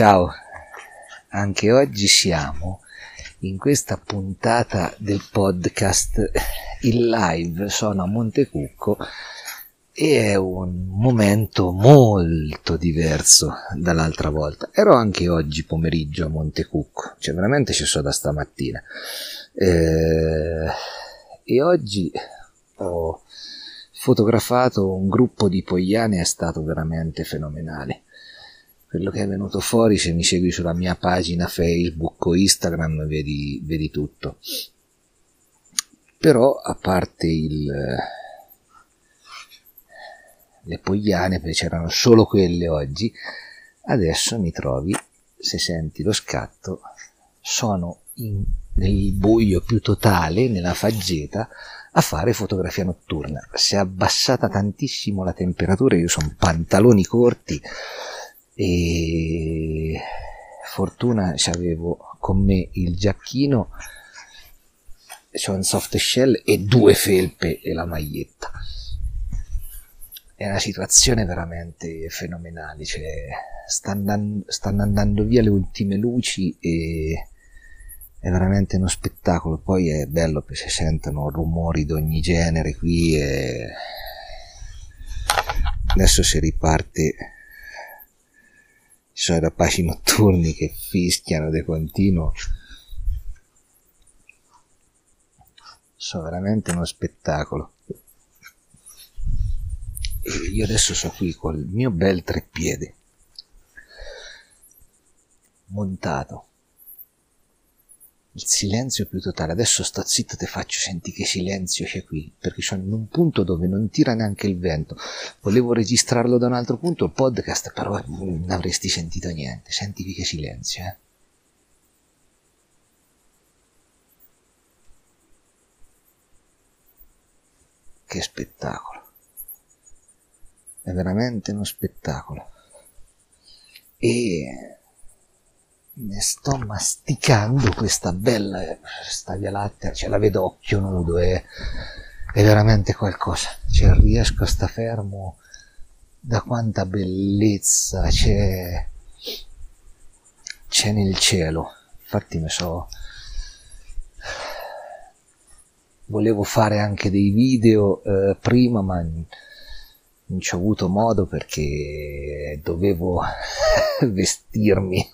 Ciao, anche oggi siamo in questa puntata del podcast in live. Sono a Montecucco e è un momento molto diverso dall'altra volta. Ero anche oggi pomeriggio a Montecucco, cioè veramente ci sono da stamattina. Eh, e oggi ho fotografato un gruppo di pogliane, è stato veramente fenomenale quello che è venuto fuori se mi segui sulla mia pagina Facebook o Instagram vedi, vedi tutto. Però a parte il, le pogliane perché c'erano solo quelle oggi adesso mi trovi se senti lo scatto sono in, nel buio più totale nella faggeta a fare fotografia notturna. Si è abbassata tantissimo la temperatura io sono pantaloni corti e fortuna avevo con me il giacchino c'è un soft shell e due felpe e la maglietta. È una situazione veramente fenomenale cioè, stanno, andando, via le ultime luci e è veramente uno spettacolo. Poi è bello perché si sentono rumori di ogni genere qui e adesso si riparte ci sono i rapaci notturni che fischiano di continuo. Sono veramente uno spettacolo. E io adesso sono qui col mio bel treppiede montato il silenzio più totale. Adesso sto zitto, te faccio senti che silenzio c'è qui, perché sono in un punto dove non tira neanche il vento. Volevo registrarlo da un altro punto, il podcast, però non avresti sentito niente. Senti che silenzio, eh. Che spettacolo. È veramente uno spettacolo. E ne sto masticando questa bella questa via lattea, ce la vedo occhio nudo, è, è veramente qualcosa. Cioè, riesco a sta fermo da quanta bellezza c'è, c'è nel cielo. Infatti mi so volevo fare anche dei video eh, prima ma non ci ho avuto modo perché dovevo vestirmi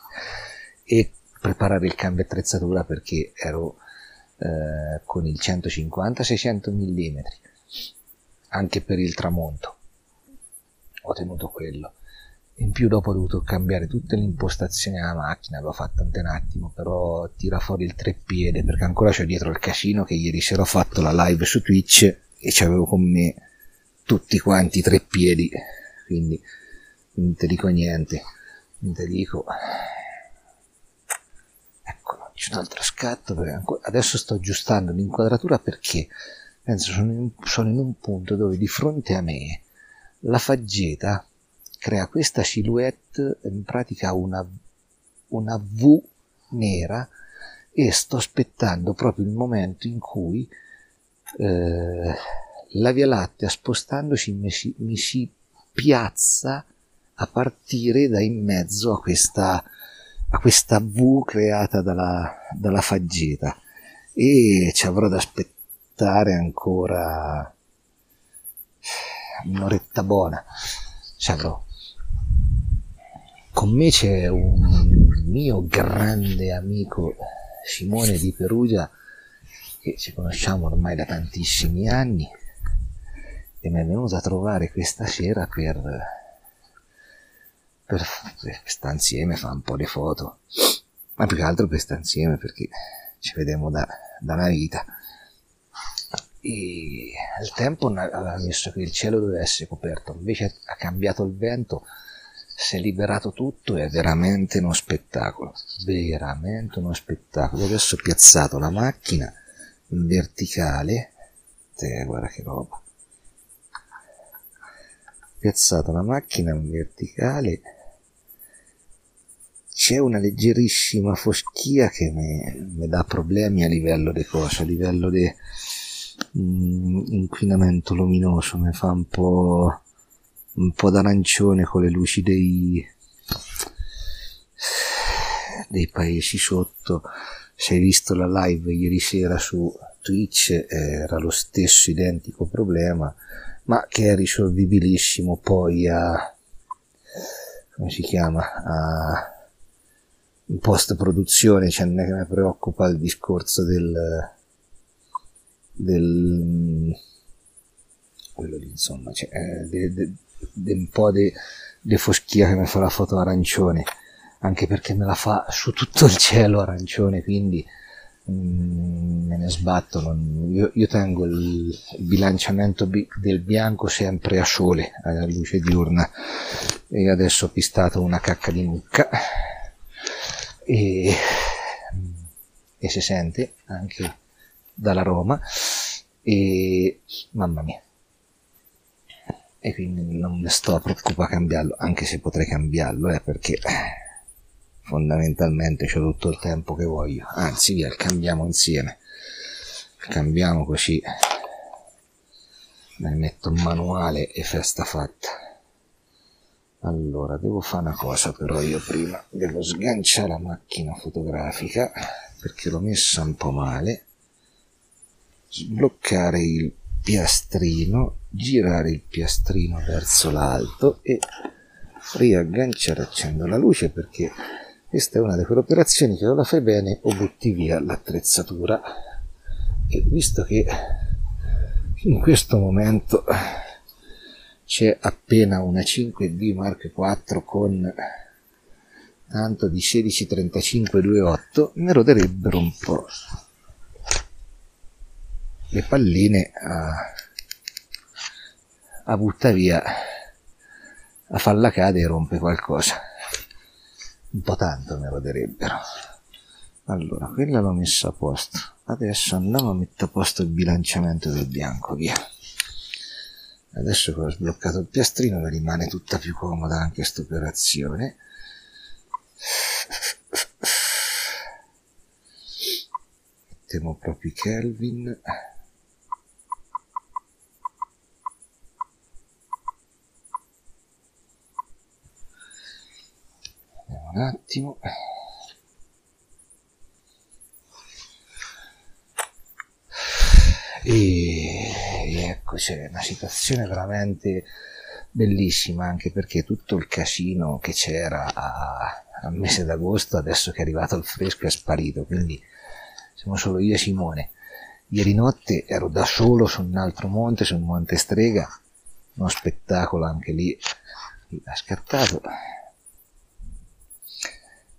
e preparare il cambio attrezzatura perché ero eh, con il 150-600 mm anche per il tramonto. Ho tenuto quello. In più dopo ho dovuto cambiare tutte le impostazioni della macchina l'ho fatto anche un attimo però tira fuori il treppiede perché ancora c'ho dietro il casino che ieri sera ho fatto la live su Twitch e c'avevo con me tutti quanti i treppiedi. Quindi non ti dico niente non ti dico c'è un altro scatto adesso sto aggiustando l'inquadratura perché penso sono in, sono in un punto dove di fronte a me la faggeta crea questa silhouette in pratica una, una V nera e sto aspettando proprio il momento in cui eh, la Via Lattea spostandosi mi si, mi si piazza a partire da in mezzo a questa a questa V creata dalla, dalla faggeta e ci avrò da aspettare ancora un'oretta buona. Ci avrò. Con me c'è un mio grande amico Simone di Perugia che ci conosciamo ormai da tantissimi anni e mi è venuto a trovare questa sera per per, per stare insieme, fa un po' di foto, ma più che altro per stare insieme perché ci vediamo da, da una vita. E al tempo aveva messo che il cielo doveva essere coperto, invece ha cambiato il vento, si è liberato tutto, è veramente uno spettacolo, veramente uno spettacolo. Adesso ho piazzato la macchina in verticale, te, guarda che roba, piazzato la macchina in verticale c'è una leggerissima foschia che mi dà problemi a livello di cosa, a livello di mm, inquinamento luminoso, mi fa un po', un po' d'arancione con le luci dei, dei paesi sotto. Se hai visto la live ieri sera su Twitch era lo stesso identico problema, ma che è risolvibilissimo poi a come si chiama a in post produzione, cioè non è che mi preoccupa il discorso del del quello lì insomma cioè, eh, de, de, de un po' di foschia che mi fa la foto arancione anche perché me la fa su tutto il cielo arancione quindi mm, me ne sbatto non, io, io, tengo il, il bilanciamento bi, del bianco sempre a sole a luce diurna e adesso ho pistato una cacca di mucca e, e si sente anche dalla Roma. E mamma mia. E quindi non mi sto a preoccupare a cambiarlo anche se potrei cambiarlo eh, perché fondamentalmente ho tutto il tempo che voglio. Anzi via cambiamo insieme. Cambiamo così. Ne metto il manuale e festa fatta allora devo fare una cosa però io prima. Devo sganciare la macchina fotografica perché l'ho messa un po' male. Sbloccare il piastrino, girare il piastrino verso l'alto e riagganciare accendo la luce perché questa è una di quelle operazioni che o la fai bene o butti via l'attrezzatura. E visto che in questo momento c'è appena una 5D Mark IV con tanto di 163528 ne roderebbero un po' le palline a, a butta via a farla cade e rompe qualcosa. Un po' tanto me lo darebbero allora quella l'ho messa a posto. Adesso andiamo a mettere a posto il bilanciamento del bianco via adesso che ho sbloccato il piastrino mi rimane tutta più comoda anche questa operazione. Mettiamo proprio Kelvin. Un attimo e ecco c'è una situazione veramente bellissima anche perché tutto il casino che c'era a, a mese d'agosto adesso che è arrivato il fresco è sparito quindi siamo solo io e Simone ieri notte ero da solo su un altro monte sul monte Strega uno spettacolo anche lì ha scattato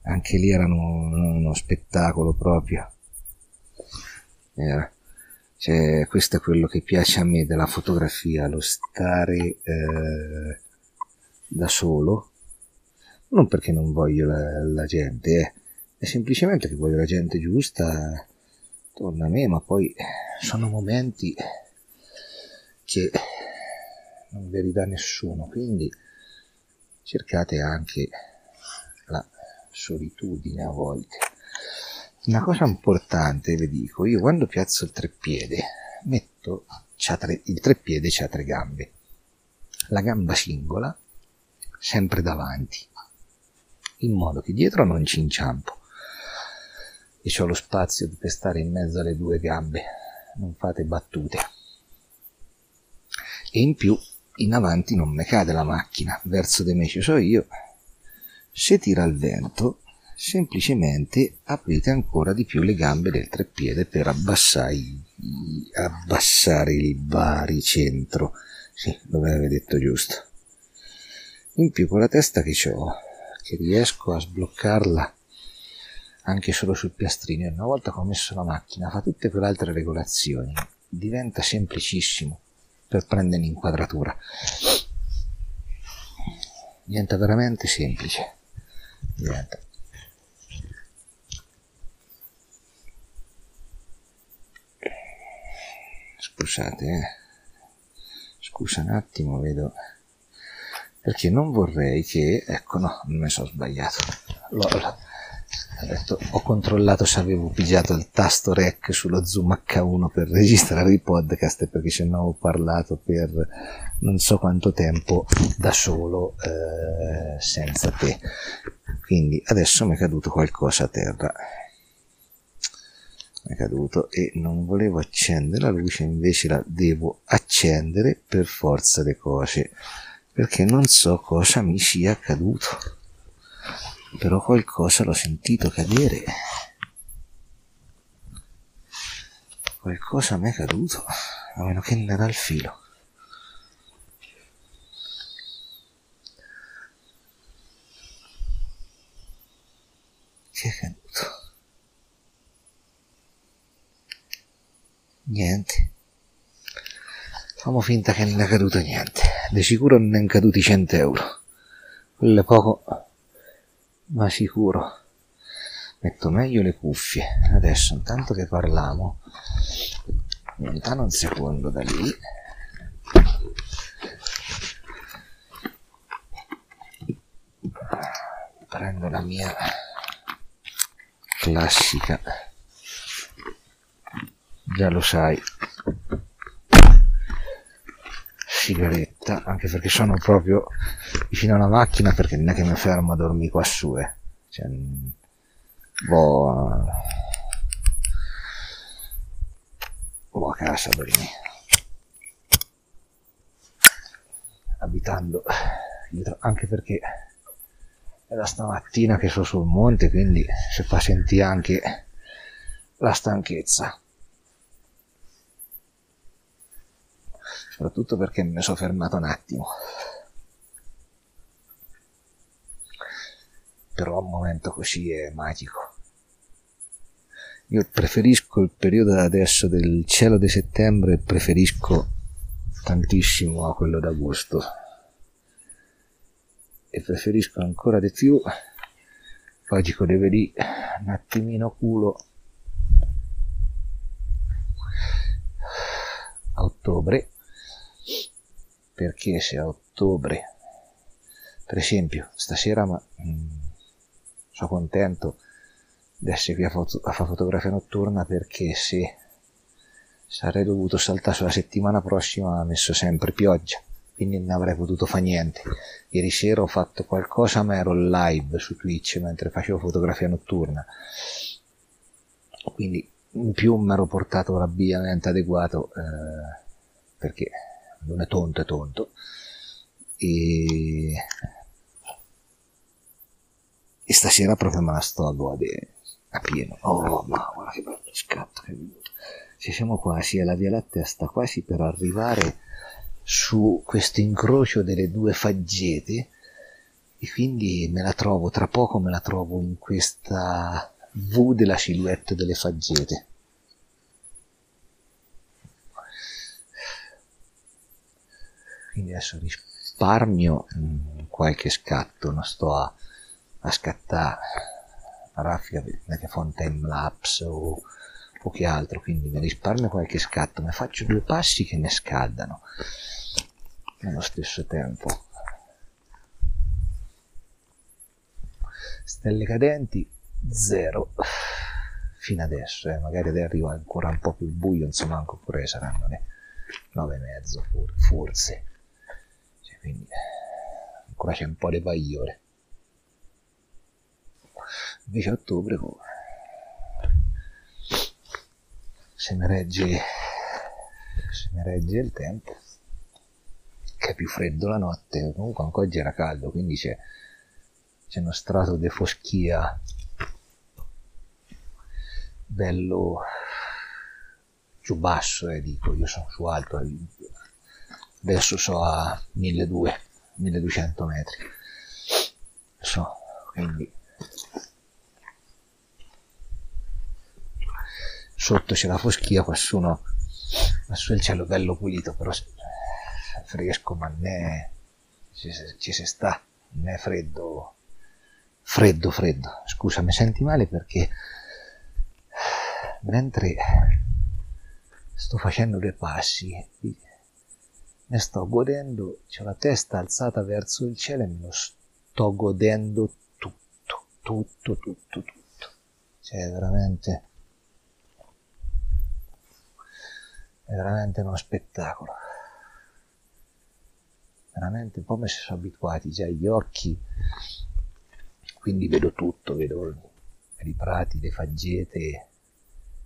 anche lì erano uno spettacolo proprio. Era. Cioè, questo è quello che piace a me della fotografia, lo stare eh, da solo. Non perché non voglio la, la gente, eh. è semplicemente che voglio la gente giusta attorno a me, ma poi sono momenti che non ve li dà nessuno, quindi cercate anche solitudine a volte. Una cosa importante, vi dico, io quando piazzo il treppiede, metto, tre, il treppiede c'ha tre gambe. La gamba singola, sempre davanti, in modo che dietro non ci inciampo e ho lo spazio per stare in mezzo alle due gambe, non fate battute. E in più, in avanti non mi cade la macchina, verso di me ci so io, se tira il vento, semplicemente aprite ancora di più le gambe del treppiede per abbassare, abbassare il baricentro. Sì, dove avevo detto giusto. In più con la testa che ho, che riesco a sbloccarla anche solo sul piastrino, e una volta che ho messo la macchina fa tutte quelle altre regolazioni, diventa semplicissimo per prendere l'inquadratura. Diventa veramente semplice niente scusate eh. scusa un attimo vedo. Perché non vorrei che ecco no mi sono sbagliato. Allora, ho, detto, ho controllato se avevo pigiato il tasto rec sullo zoom H1 per registrare i podcast perché se no ho parlato per non so quanto tempo da solo eh, senza te. Quindi adesso mi è caduto qualcosa a terra è caduto e non volevo accendere la luce invece la devo accendere per forza le cose perché non so cosa mi sia accaduto. Però qualcosa l'ho sentito cadere. Qualcosa mi è caduto a meno che ne era il filo. Che è caduto niente Facciamo finta che non è caduto niente. Di sicuro non è caduti 100 euro. Quello è poco, ma sicuro. Metto meglio le cuffie. Adesso, intanto che parliamo, lontano un secondo da lì. Prendo la mia classica, già lo sai, sigaretta, anche perché sono proprio vicino alla macchina perché non è che mi fermo a dormire qua su, eh. Cioè, boh, boh a casa a dormire. Abitando, anche perché è da stamattina che sono sul monte, quindi si fa sentire anche la stanchezza. Soprattutto perché mi sono fermato un attimo. Però un momento così è magico. Io preferisco il periodo adesso del cielo di settembre, preferisco tantissimo a quello d'agosto. E preferisco ancora di più, ci deve lì un attimino culo a ottobre perché se a ottobre, per esempio, stasera ma, mm, sono contento di essere qui a, foto, a fare fotografia notturna perché se sarei dovuto saltare sulla settimana prossima ha messo sempre pioggia quindi non avrei potuto fare niente. Ieri sera ho fatto qualcosa ma ero live su Twitch mentre facevo fotografia notturna. Quindi in più mi ero portato l'abbigliamento adeguato eh, perché non è tonto, è tonto. E, e stasera proprio me la sto a godere a pieno. Oh, ma guarda che bello scatto che è venuto. Ci siamo quasi, la Via Lattea sta quasi per arrivare su questo incrocio delle due faggete e quindi me la trovo, tra poco me la trovo in questa V della silhouette delle faggete. Quindi adesso risparmio mm, qualche scatto, non sto a, a scattare a raffica che fa time lapse o, che altro, quindi mi risparmio qualche scatto, mi faccio due passi che mi scaldano nello stesso tempo. Stelle cadenti, zero fino adesso, eh. magari arriva ancora un po' più buio, insomma, pure saranno le nove e mezzo, forse quindi ancora c'è un po' di pagliore. Invece ottobre oh, se mi regge se mi regge il tempo che è più freddo la notte comunque anche oggi era caldo quindi c'è c'è uno strato di foschia bello più basso eh, dico io sono su alto adesso so a 1200 1200 metri. So quindi sotto c'è la foschia quassù no quassù il cielo bello pulito però fresco ma ne ci, ci si sta ne è freddo freddo freddo. Scusa mi senti male perché mentre sto facendo due passi ne sto godendo, ho la testa alzata verso il cielo e me lo sto godendo tutto, tutto, tutto, tutto. cioè veramente è veramente uno spettacolo veramente un po' mi sono abituati già gli occhi quindi vedo tutto vedo i prati le faggete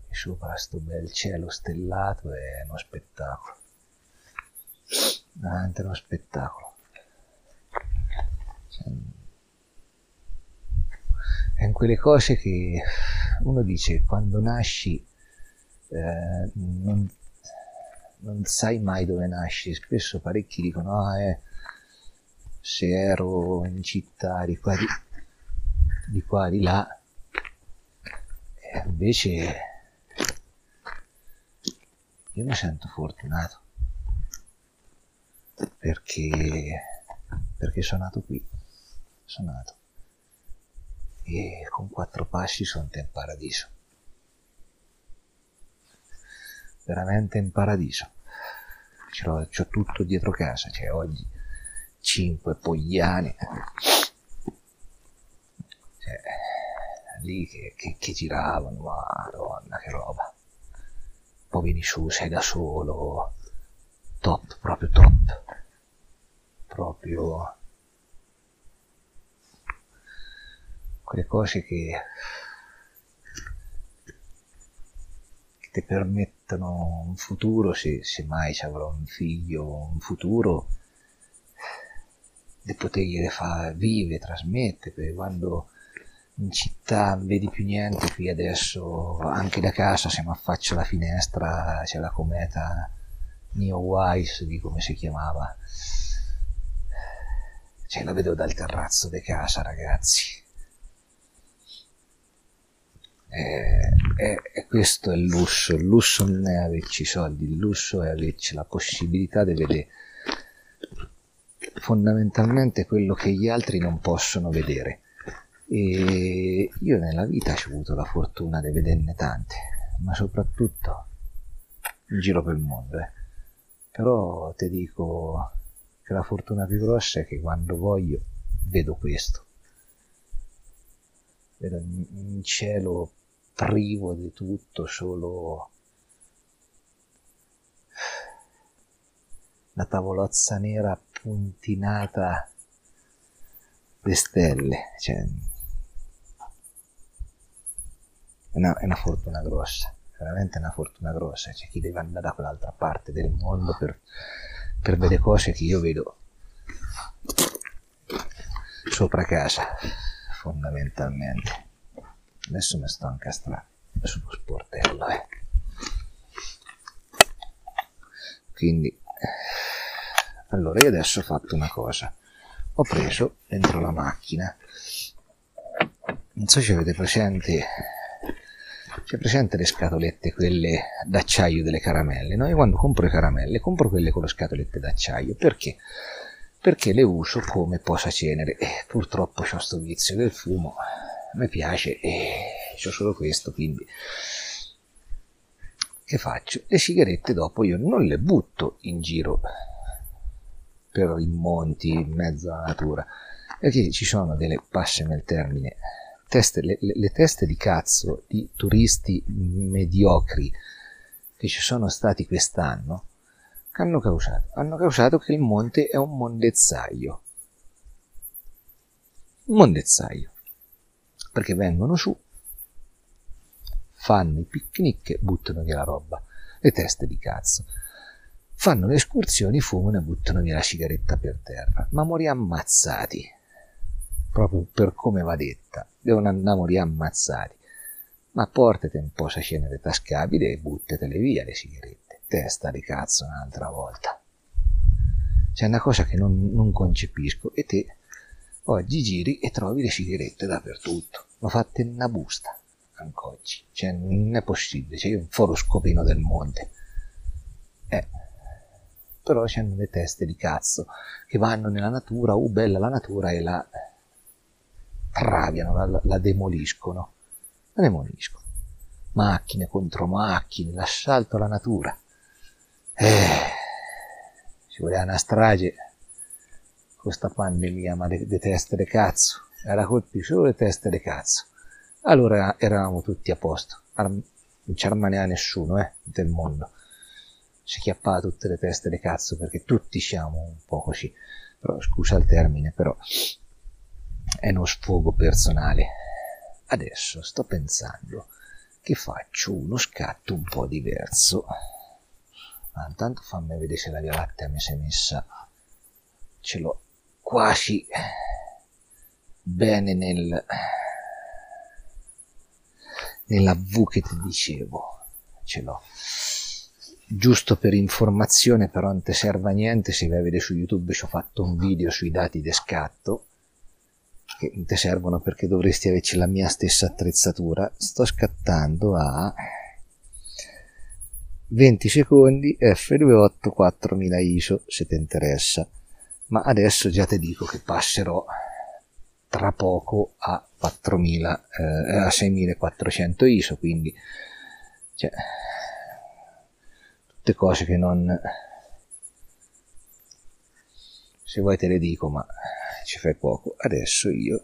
e sopra sto bel cielo stellato è uno spettacolo veramente uno spettacolo. Cioè, è in quelle cose che uno dice quando nasci eh, non, non, sai mai dove nasci. Spesso parecchi dicono ah eh, se ero in città di qua di, di, qua, di là. E invece io mi sento fortunato perché perché sono nato qui sono nato e con quattro passi sono in paradiso. Veramente in paradiso. C'ho, c'ho tutto dietro casa, cioè oggi cinque pogliani. Cioè, lì che, che, che giravano, madonna che roba. Poi vieni su, sei da solo, top, proprio top. Proprio quelle cose che, che ti permettono un futuro, se, se mai ci avrò un figlio, un futuro, di potergliele far vivere, trasmettere, perché quando in città non vedi più niente, qui adesso anche da casa se mi affaccio alla finestra c'è la cometa Neo Wise di come si chiamava. Cioè la vedo dal terrazzo di casa ragazzi e, e, e, questo è il lusso, il lusso non è averci soldi, il lusso è averci la possibilità di vedere fondamentalmente quello che gli altri non possono vedere. E io nella vita ho avuto la fortuna di vederne tante, ma soprattutto in giro per il mondo. Eh. Però ti dico che la fortuna più grossa è che quando voglio vedo questo. Vedo in cielo privo di tutto, solo la tavolozza nera puntinata di stelle. Cioè, è una, è una fortuna grossa, veramente una fortuna grossa. C'è chi deve andare da quell'altra parte del mondo per, per vedere cose che io vedo sopra casa, fondamentalmente. Adesso mi sto incastrando sullo sportello, eh. Quindi, allora io adesso ho fatto una cosa. Ho preso dentro la macchina. Non so se avete presente c'è presente le scatolette, quelle d'acciaio delle caramelle? No? Io quando compro le caramelle compro quelle con le scatolette d'acciaio. Perché? Perché le uso come posacenere. E purtroppo ho questo vizio del fumo me piace e ho solo questo, quindi che faccio? Le sigarette dopo io non le butto in giro per i monti, in mezzo alla natura, perché ci sono delle, passami il termine, teste, le, le, teste di cazzo di turisti mediocri che ci sono stati quest'anno, che hanno causato? Hanno causato che il monte è un mondezzaio. Un mondezzaio perché vengono su, fanno i picnic e buttano via la roba, le teste di cazzo. Fanno le escursioni, fumano e buttano via la sigaretta per terra, ma moriamo ammazzati. Proprio per come va detta, devono andare a morire ammazzati. Ma portate un po' se cenere tascabile e buttatele via le sigarette. Testa di cazzo un'altra volta. C'è una cosa che non, non concepisco e te Oggi giri e trovi le sigarette dappertutto, ma fatte in una busta, anche oggi. Cioè, non è possibile, c'è un foroscopino del monte. Eh, però c'hanno le teste di cazzo che vanno nella natura, uh bella la natura, e la traviano, la, la demoliscono. La demoliscono. Macchine contro macchine, l'assalto alla natura. Eh, ci voleva una strage questa pandemia, ma le, le teste di cazzo, era colpì solo le teste di cazzo. allora eravamo tutti a posto. Non ci rimaneva nessuno, eh, del mondo. Si chiappava tutte le teste le cazzo perché tutti siamo un po' così. Però scusa il termine, però è uno sfogo personale. Adesso sto pensando che faccio uno scatto un po' diverso. Ma intanto fammi vedere se la via lattea mi si è messa. Ce l'ho quasi bene nel nella V che ti dicevo. Ce l'ho. Giusto per informazione, però non ti serve a niente, se vai a vedere su YouTube ci ho fatto un video sui dati di scatto, che non ti servono perché dovresti averci la mia stessa attrezzatura. Sto scattando a 20 secondi F28 4000 ISO se ti interessa. Ma adesso già ti dico che passerò tra poco a 4000 eh, a 6400 ISO quindi cioè, tutte cose che non se vuoi te le dico ma ci fai poco. Adesso io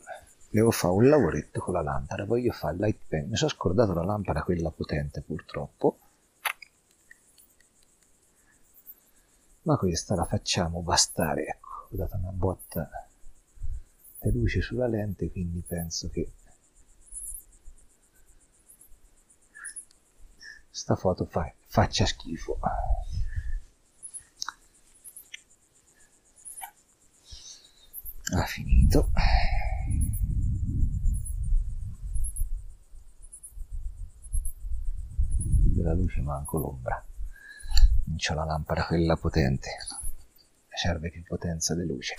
devo fare un lavoretto con la lampada voglio fare il light pen. Mi sono scordato la lampada quella potente purtroppo. Ma questa la facciamo bastare ecco. Ho dato una botta e luce sulla lente quindi penso che sta foto fa, faccia schifo finito. Della luce manco l'ombra. Non c'ho la lampada quella potente. Serve più potenza di luce.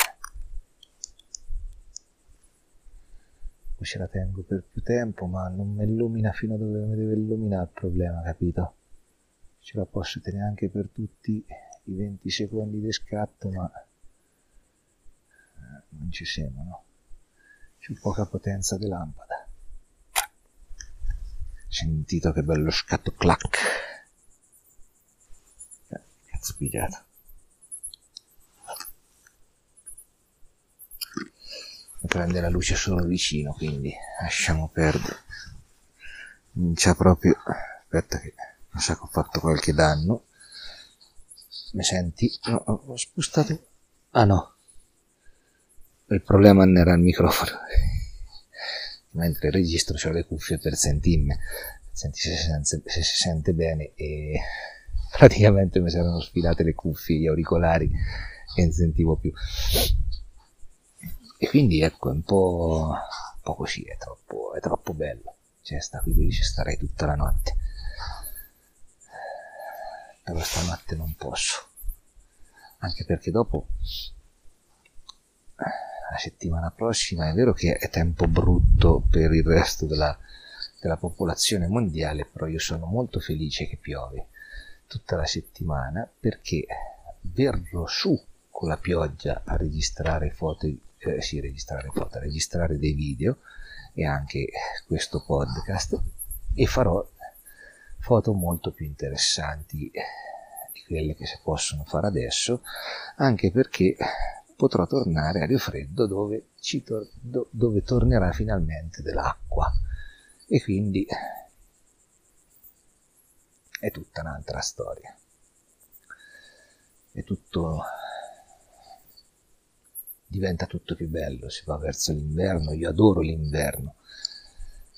Ce la tengo per più tempo, ma non mi illumina fino a dove mi deve illuminare il problema, capito? Ce la posso tenere anche per tutti i 20 secondi di scatto, ma non ci siamo, no? C'è poca potenza di lampada. Sentito che bello scatto clac. Eh, cazzo pigliato. prende la luce solo vicino quindi lasciamo perdere non c'è proprio aspetta che mi sa che ho fatto qualche danno mi senti? no ho spostato ah no il problema non era il microfono mentre registro ho le cuffie per sentirmi senti se sente, se si sente bene e praticamente mi si erano sfilate le cuffie gli auricolari e non sentivo più e quindi ecco, è un po', un po così, è troppo, è troppo bello. Cioè, sta qui ci starei tutta la notte. Però stanotte non posso. Anche perché dopo, la settimana prossima, è vero che è tempo brutto per il resto della, della popolazione mondiale, però io sono molto felice che piove tutta la settimana perché verrò su con la pioggia a registrare foto eh, sì, registrare foto, registrare dei video e anche questo podcast e farò foto molto più interessanti di quelle che si possono fare adesso, anche perché potrò tornare a Rio Freddo dove, tor- do- dove tornerà finalmente dell'acqua. E quindi è tutta un'altra storia. È tutto diventa tutto più bello, si va verso l'inverno, io adoro l'inverno.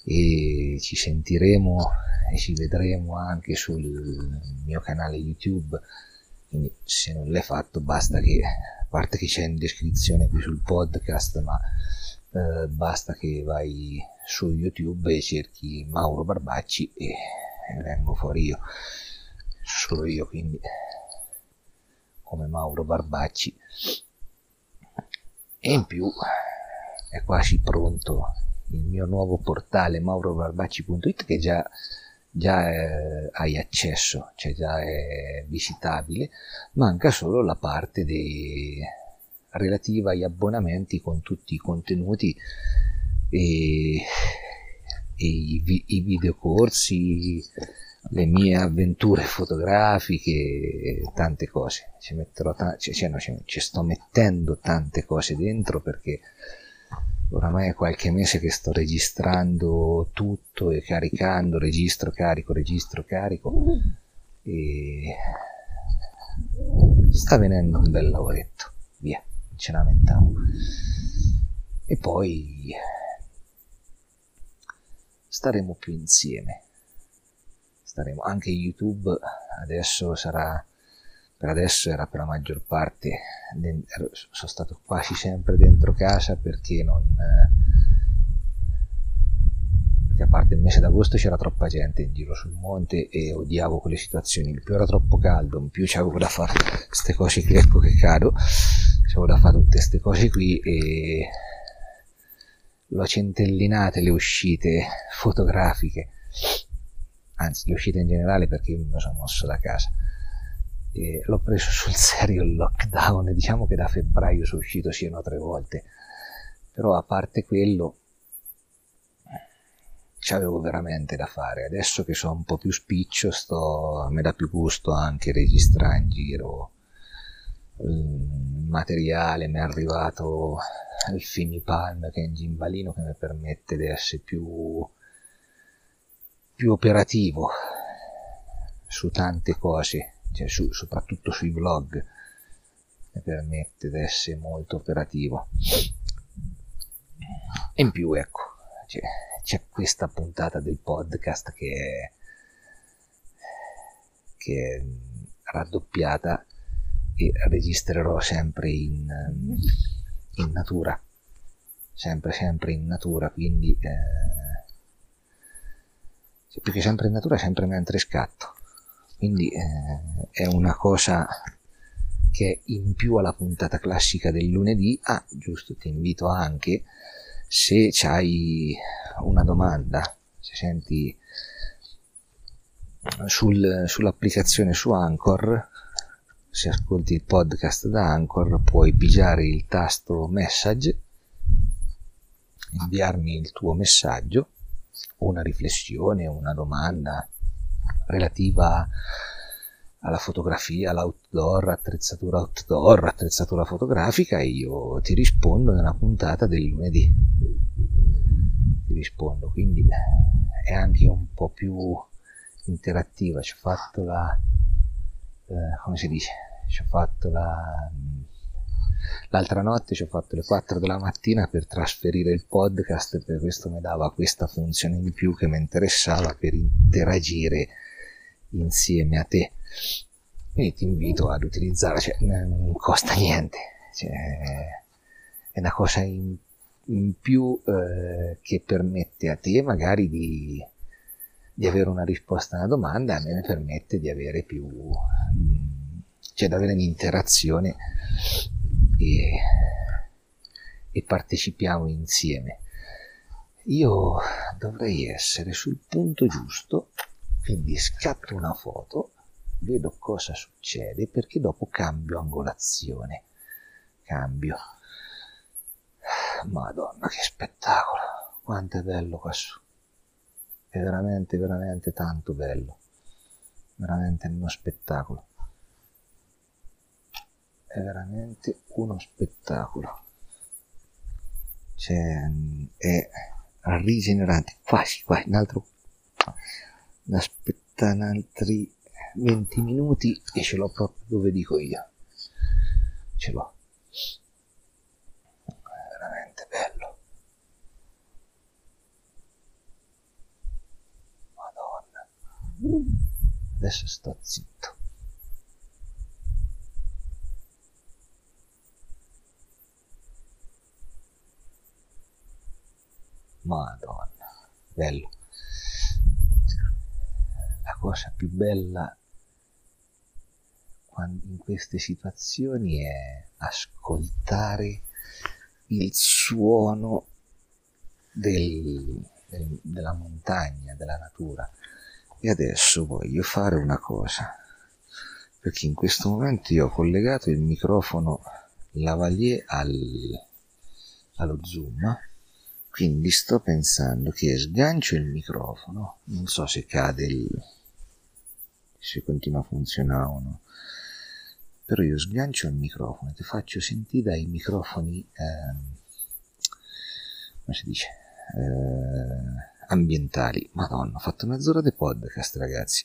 E ci sentiremo e ci vedremo anche sul mio canale YouTube, quindi se non l'hai fatto basta che, parte che c'è in descrizione qui sul podcast, ma eh, basta che vai su YouTube e cerchi Mauro Barbacci e, vengo fuori io, solo io quindi come Mauro Barbacci. E in più è quasi pronto il mio nuovo portale maurobarbacci.it che già, già eh, hai accesso, cioè già è visitabile, manca solo la parte dei, relativa agli abbonamenti con tutti i contenuti e, e i, i videocorsi, le mie avventure fotografiche, tante cose. Ci metterò ta- cioè, cioè, no, ci, ci sto mettendo tante cose dentro perché oramai è qualche mese che sto registrando tutto e caricando, registro, carico, registro, carico e sta venendo un bel lavoretto, via, ce lamentiamo. E poi staremo più insieme. Staremo anche YouTube adesso sarà per adesso era per la maggior parte sono stato quasi sempre dentro casa perché non perché a parte il mese d'agosto c'era troppa gente in giro sul monte e odiavo quelle situazioni. In più era troppo caldo in più c'avevo da fare queste cose qui ecco che cado c'avevo da fare tutte queste cose qui e l'ho centellinate le uscite fotografiche anzi le uscite in generale perché mi sono mosso da casa e l'ho preso sul serio il lockdown diciamo che da febbraio sono uscito siano tre volte. Però a parte quello c'avevo veramente da fare. Adesso che sono un po' più spiccio sto, mi dà più gusto anche registrare in giro il materiale mi è arrivato il Finipalm che è in gimbalino che mi permette di essere più più operativo su tante cose cioè su, soprattutto sui vlog, mi permette di essere molto operativo. E in più, ecco, c'è, c'è questa puntata del podcast che è, che è raddoppiata e registrerò sempre in, in natura sempre sempre in natura quindi eh, più che sempre in natura sempre mentre scatto quindi eh, è una cosa che in più alla puntata classica del lunedì. Ah, giusto, ti invito anche se hai una domanda, se senti sul, sull'applicazione su Anchor, se ascolti il podcast da Anchor, puoi pigiare il tasto message, inviarmi il tuo messaggio, una riflessione, una domanda, relativa alla fotografia, all'outdoor, attrezzatura outdoor, attrezzatura fotografica io ti rispondo nella puntata del lunedì. Ti rispondo, quindi è anche un po' più interattiva. Ci ho fatto la... Eh, come si dice? Ci ho fatto la... L'altra notte ci ho fatto le 4 della mattina per trasferire il podcast per questo mi dava questa funzione in più che mi interessava per interagire insieme a te. Quindi ti invito ad utilizzarla, cioè, non costa niente, cioè, è una cosa in, in più eh, che permette a te magari di, di, avere una risposta a una domanda, a me permette di avere più, cioè di avere un'interazione e, e partecipiamo insieme. Io dovrei essere sul punto giusto quindi scatto una foto, vedo cosa succede perché dopo cambio angolazione. Cambio. Madonna, che spettacolo! Quanto è bello qua su. È veramente, veramente tanto bello. Veramente uno spettacolo. È veramente uno spettacolo. Cioè, è rigenerante. Quasi, quasi, un altro aspettare altri 20 minuti e ce l'ho proprio dove dico io. Ce l'ho. È veramente bello. Madonna. Adesso sto zitto. Madonna. Bello cosa più bella in queste situazioni è ascoltare il suono del, del, della montagna, della natura. E adesso voglio fare una cosa, perché in questo momento io ho collegato il microfono lavalier al, allo zoom, quindi sto pensando che sgancio il microfono, non so se cade il, se continua a funzionare o no. Però io sgancio il microfono e ti faccio sentire dai microfoni, eh, come si dice, eh, ambientali. Madonna, ho fatto mezz'ora di podcast, ragazzi.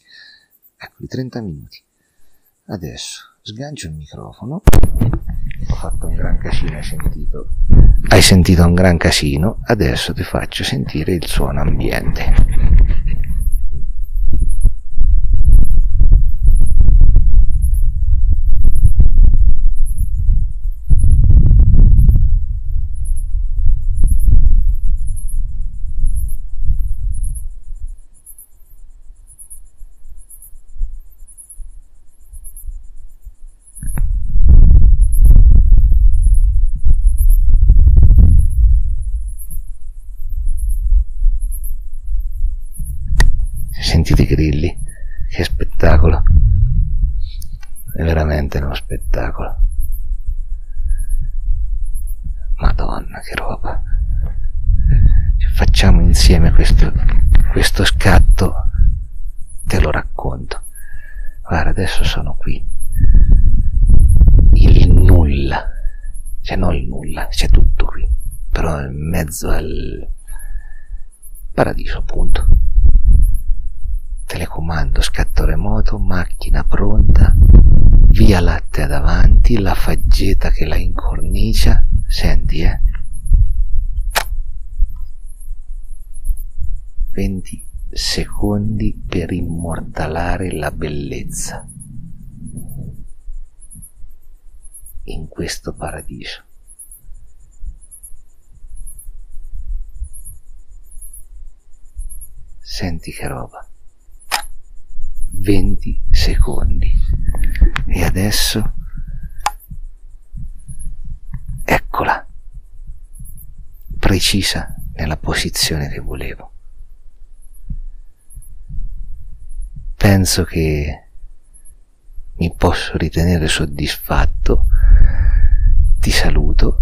Eccoli, 30 minuti. Adesso sgancio il microfono. Ho fatto un gran casino, hai sentito? Hai sentito un gran casino? Adesso ti faccio sentire il suono ambiente. Sentite i grilli, che spettacolo. È veramente uno spettacolo. Madonna, che roba. Facciamo insieme questo, questo scatto, te lo racconto. Guarda, adesso sono qui. Il nulla. Cioè, non il nulla, c'è tutto qui. Però in mezzo al paradiso, appunto telecomando, scatto remoto, macchina pronta, via latte davanti, la faggeta che la incornicia, senti eh? 20 secondi per immortalare la bellezza in questo paradiso. Senti che roba. 20 secondi. E adesso eccola, precisa nella posizione che volevo. Penso che mi posso ritenere soddisfatto. Ti saluto,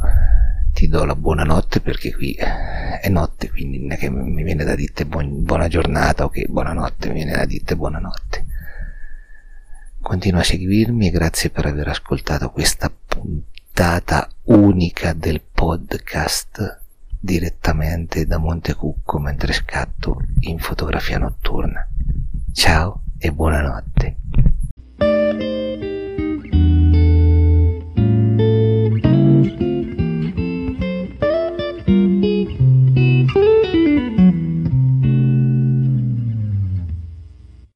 ti do la buonanotte perché qui è notte, quindi non è che mi viene da dirti buona giornata o che buonanotte, mi viene da dirti buonanotte. Continua a seguirmi e grazie per aver ascoltato questa puntata unica del podcast direttamente da Montecucco mentre scatto in fotografia notturna. Ciao e buonanotte.